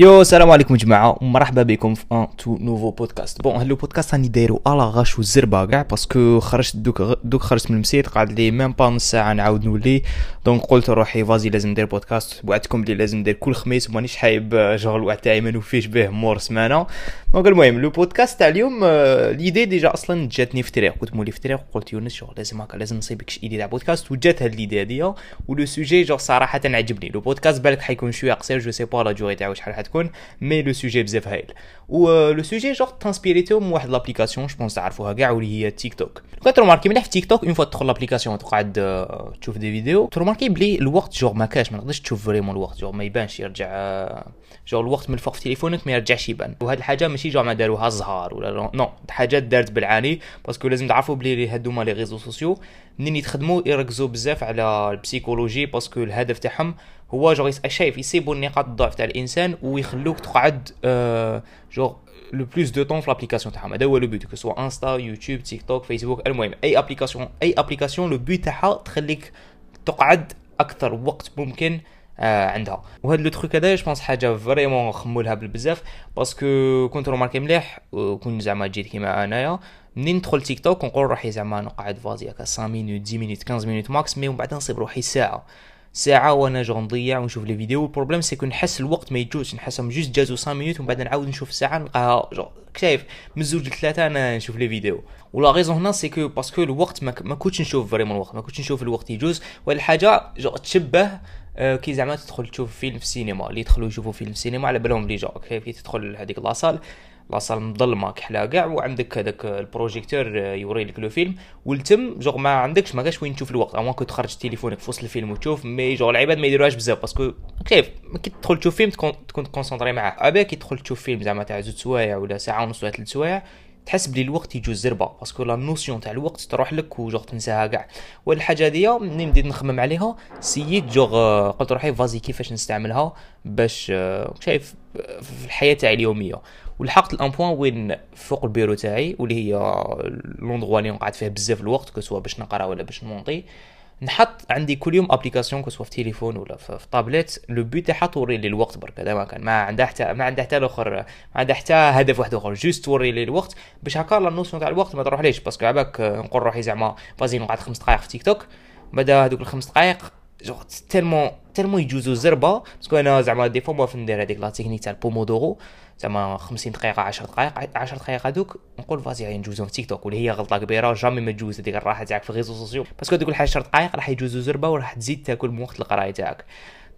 Yo السلام عليكم جماعة ومرحبا بكم في un tout nouveau podcast bon هاد بودكاست راني دايرو à l'arrache وزربا كاع parce que خرجت دوك دوك خرجت من المسيت قعد لي même pas نص ساعة نعاود نولي. donc قلت روحي vas-y لازم ندير بودكاست وعدتكم بلي لازم ندير كل خميس ومانيش حاب شغل الوقت تاعي ما نوفيش به مور سمانة. donc المهم le podcast تاع اليوم l'idée déjà أصلا جاتني في الطريق كنت مولي في الطريق وقلت يونس شغل لازم هكا لازم نصيب كش idée تاع بودكاست وجات هاد l'idée هاديا و le sujet genre صراحة عجبني le podcast بالك حيكون شوية قصير je sais pas la durée تاعو شحال حتكون mais le sujet بزاف هايل و le sujet genre تانسبيريتو من واحد l'application genre بونس تعرفوها كاع واللي هي تيك توك كنت ت remarquer مليح في تيك توك une fois تدخل l'application تقعد تشوف des vidéos ت remarquer بلي الوقت جوغ ما كاش ما نقدرش تشوف vraiment الوقت جوغ ما يبانش يرجع جوغ الوقت من الفوق في تليفونك ما يرجعش يبان وهاد الحاجة ماشي جوغ ما داروها زهار ولا نو حاجات دارت بالعاني parce que لازم تعرفوا بلي هادوما les réseaux sociaux منين يتخدموا يركزوا بزاف على ال psychologie parce que الهدف تاعهم هو جوغ شايف يسيبوا النقاط الضعف تاع الانسان ويخلوك تقعد genre le plus de temps في l'application تاعهم هذا هو le but que ce soit انستا يوتيوب تيك توك فيسبوك المهم اي application اي application le but تاعها تخليك تقعد أكثر وقت ممكن آه عندها وهذا le truc هذا genre حاجة vraiment خمو لها بالبزاف parce que كنت remarquer مليح وكنت زعما جيت كيما انايا منين ندخل تيك توك نقول روحي زعما نقعد فازي هكا 5 minutes 10 minutes 15 minutes max mais ومن بعد نصيب روحي ساعه ساعة وأنا je نضيع ونشوف les vidéos. ال problème c'est نحس الوقت ما يجوز نحسهم juste جازو 5 minutes ومن بعد نعاود نشوف ساعة نلقاها je شايف من زوج لثلاثة أنا نشوف les vidéos. و la raison هنا c'est que parce que الوقت ما, ما كنتش نشوف vraiment الوقت ما كنتش نشوف الوقت يجوز. ولا حاجة je تشبه كي زعما تدخل تشوف فيلم في السينما اللي يدخلوا يشوفوا فيلم في السينما على بالهم بلي je كي تدخل هذيك la salle. la salle مظلمه كحله كاع وعندك هذاك ال projecteur يوري لك le film والتم genre ما عندكش ما كاش وين تشوف الوقت أما كنت تخرج تليفونك في وسط الفيلم وتشوف mais genre العباد ما يديروهاش بزاف parce que كيف؟ كي تدخل تشوف فيلم تكون concentré معاه. أبا كي تدخل تشوف فيلم زعما تاع زوج سوايع ولا ساعة ونص ولا ثلاث سوايع تحس بلي الوقت يجوز زربة parce que la notion تاع الوقت تروح لك وجوغ تنساها كاع. والحاجة هذيا منين بديت نخمم عليها؟ سييت جوغ قلت روحي فازي كيفاش نستعملها باش شايف في الحياة تاعي اليومية؟ ولحقت الان بوان وين فوق البيرو تاعي واللي هي l'endroit اللي نقعد فيه بزاف الوقت que ce soit باش نقرا ولا باش نمونطي. نحط عندي كل يوم application que ce soit في تليفون ولا في, tablette le but تاعها توري لي الوقت برك هذا ما كان ما عندها حتى ما عندها حتى الآخر ما عندها حتى هدف واحد أخر juste توري لي الوقت باش هكا la notion تاع الوقت ما تروح ليش parce que عباك نقول روحي زعما فازي نقعد خمس دقائق في تيك توك بعد هذوك الخمس دقائق genre tellement tellement يجوزو زربة. parce que أنا زعما des fois موالف ندير هذيك la technique تاع البومودورو. زعما 50 دقيقة 10 دقائق 10 دقائق هذوك نقول فازي غادي نجوزهم في تيك توك واللي هي غلطة كبيرة jamais ما تجوز هذيك الراحة تاعك في ال réseaux sociaux. parce que هذوك 10 دقائق راح يجوزو زربة وراح تزيد تاكل من وقت القراية تاعك.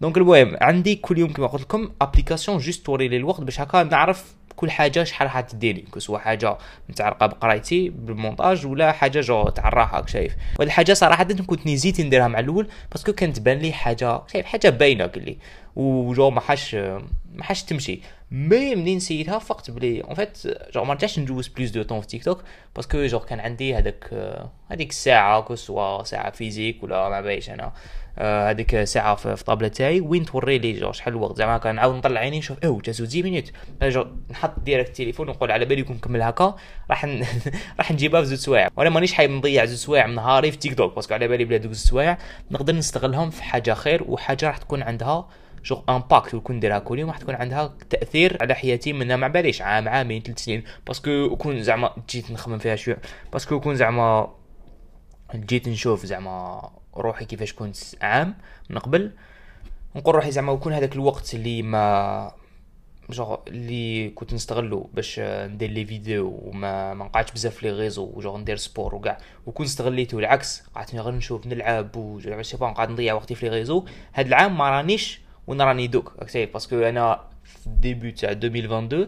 donc المهم عندي كل يوم كما قلت لكم application juste توري لي الوقت باش هكا نعرف كل حاجة شحال راح تديني سواء حاجة متعلقة بقرايتي بالمونتاج ولا حاجة je تاع الراحه شايف؟ وهاد الحاجة صراحة كنت نزيت نديرها مع الأول parce que كانت تبان لي حاجة شايف؟ حاجة باينة قال لي. و je ما حاش ما حاش تمشي. mais منين سيتها فقت بلي en fait je ما رجعتش ندوز plus de temps في تيك توك parce que je كان عندي هذاك هذيك الساعة que ce soit ساعه physique ولا ما بايش أنا هذيك ساعه في ال table تاعي وين توري لي je شحال الوقت زعما كنعاود نطلع عيني نشوف اوه جازو 10 minutes je نحط direct التليفون ونقول على بالي نكمل هكا راح ن... راح نجيبها في زوج سوايع وأنا مانيش حايب نضيع زوج سوايع من نهاري في تيك توك parce que على بالي بلا دوك سوايع نقدر نستغلهم في حاجة خير وحاجه راح تكون عندها je impact وكون نديرها كل يوم راح تكون عندها تأثير على حياتي منها ما باليش عام عامين ثلاث سنين. parce que كون زعما جيت نخمم فيها شوية parce que كون زعما جيت نشوف زعما روحي كيفاش كنت عام من قبل. نقول روحي زعما وكون هذاك الوقت اللي ما جوغ اللي كنت نستغلو باش ندير les vidéos وما ما نقعدش بزاف les réseaux و genre ندير sport وكاع. وكون استغليته العكس قعدت غير نشوف نلعب و c'est نقعد نضيع وقتي في les réseaux هاد العام ما رانيش وأنا راني دوك parce que أنا في ال début تاع 2022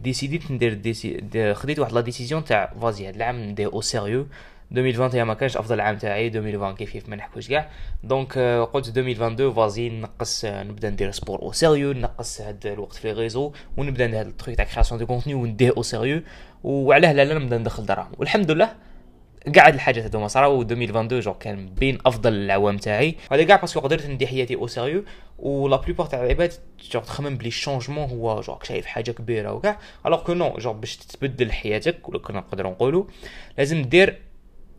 décidé ت ندير déci خديت واحد la décision تاع فازي هاد العام ندير au sérieux 2021 ما كانش افضل عام تاعي 2020 كيف كيف ما نحكوش كاع donc قلت 2022 فازي نقص نبدا ندير sport au sérieux نقص هاد الوقت في les réseaux ونبدا ندير هاد ال truc تاع création de contenu ونديه au sérieux وعلاه لا لا نبدا ندخل دراهم والحمد لله قاعد الحاجات هذوما صراو 2022 je كان بين أفضل العوام تاعي. هذا كاع parce que قدرت ندي حياتي au sérieux و la plupart تاع العباد je تخمم بلي ال changement هو je شايف حاجة كبيرة وكاع. alors que non je باش تتبدل حياتك ولا كنا نقدروا نقولوا لازم دير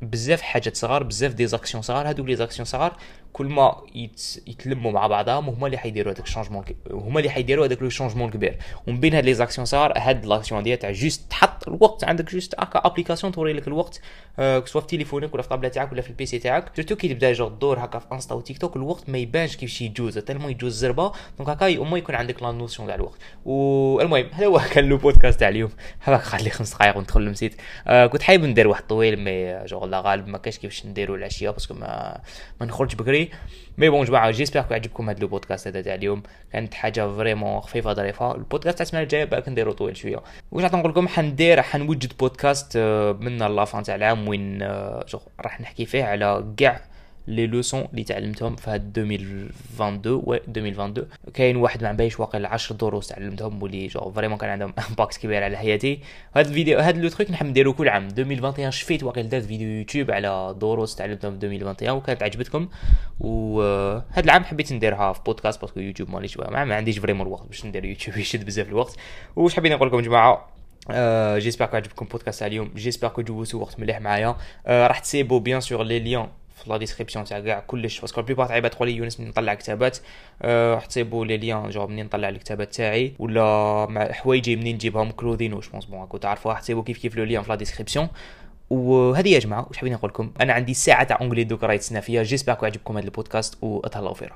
بزاف حاجات صغار بزاف des actions صغار. هادو les actions صغار كل ما يت... يتلموا مع بعضهم هما اللي حيديروا هذاك ال changement هما اللي حيديروا هذاك le changement الكبير ومن بين هاد les actions صغار هاد l'action ديال تاع juste تحط الوقت عندك juste هكا application توري لك الوقت أه سواء في تليفونك ولا في ال table تاعك ولا في ال PC تاعك. surtout كي تبدأ je دور هكا في انستا وتيك توك الوقت ما يبانش كيفاش يجوز tellement يجوز زربة. donc هكا يوم يكون عندك la notion تاع الوقت. والمهم هذا هو كان le podcast تاع اليوم. هذاك خلي خمس دقائق وندخل لمسيت. أه كنت حايب ندير واحد طويل mais je لا غالب ما كاش كيفاش نديرو العشية parce que ما ما نخرجش بكري. mais bon جماعة j'espère عجبكم هذا البودكاست هذا تاع اليوم كانت حاجة vraiment خفيفه ظريفه البودكاست تاع السمانه الجايه باك نديرو طويل شوية واش نقول لكم حندير حنوجد بودكاست من la fin تاع العام وين راح نحكي فيه على كاع les leçons اللي تعلمتهم في هاد 2022 و 2022 كاين واحد ما بايش واقع 10 دروس تعلمتهم واللي je vraiment كان عندهم impact كبير على حياتي. هاد الفيديو هاد le truc نحب نديرو كل عام. 2021 شفيت واقع درت فيديو يوتيوب على دروس تعلمتهم في 2021 وكانت عجبتكم. وهاد العام حبيت نديرها في بودكاست parce que يوتيوب ماليش ما, عنديش vraiment الوقت باش ندير يوتيوب يشد بزاف الوقت. واش حابين نقول لكم جماعة؟ j'espère que عجبكم بودكاست اليوم j'espère que جوزتوا وقت مليح معايا. uh, راح تسيبوا bien sûr les liens في la description تاع كاع كلش. parce que ال plupart تاع تقول لي يونس منين نطلع كتابات راح تسيبوا les liens je منين نطلع الكتابات تاعي ولا مع حوايجي منين نجيبهم كلوذين واش بونس bon راكم تعرفوا راح تسيبوا كيف كيف le lien في la description وهذه يا جماعة واش حابين نقول لكم؟ أنا عندي ساعة تاع اونجلي دوك راهي تسنى فيها جيسبر عجبكم هذا البودكاست وأتهلاو فيه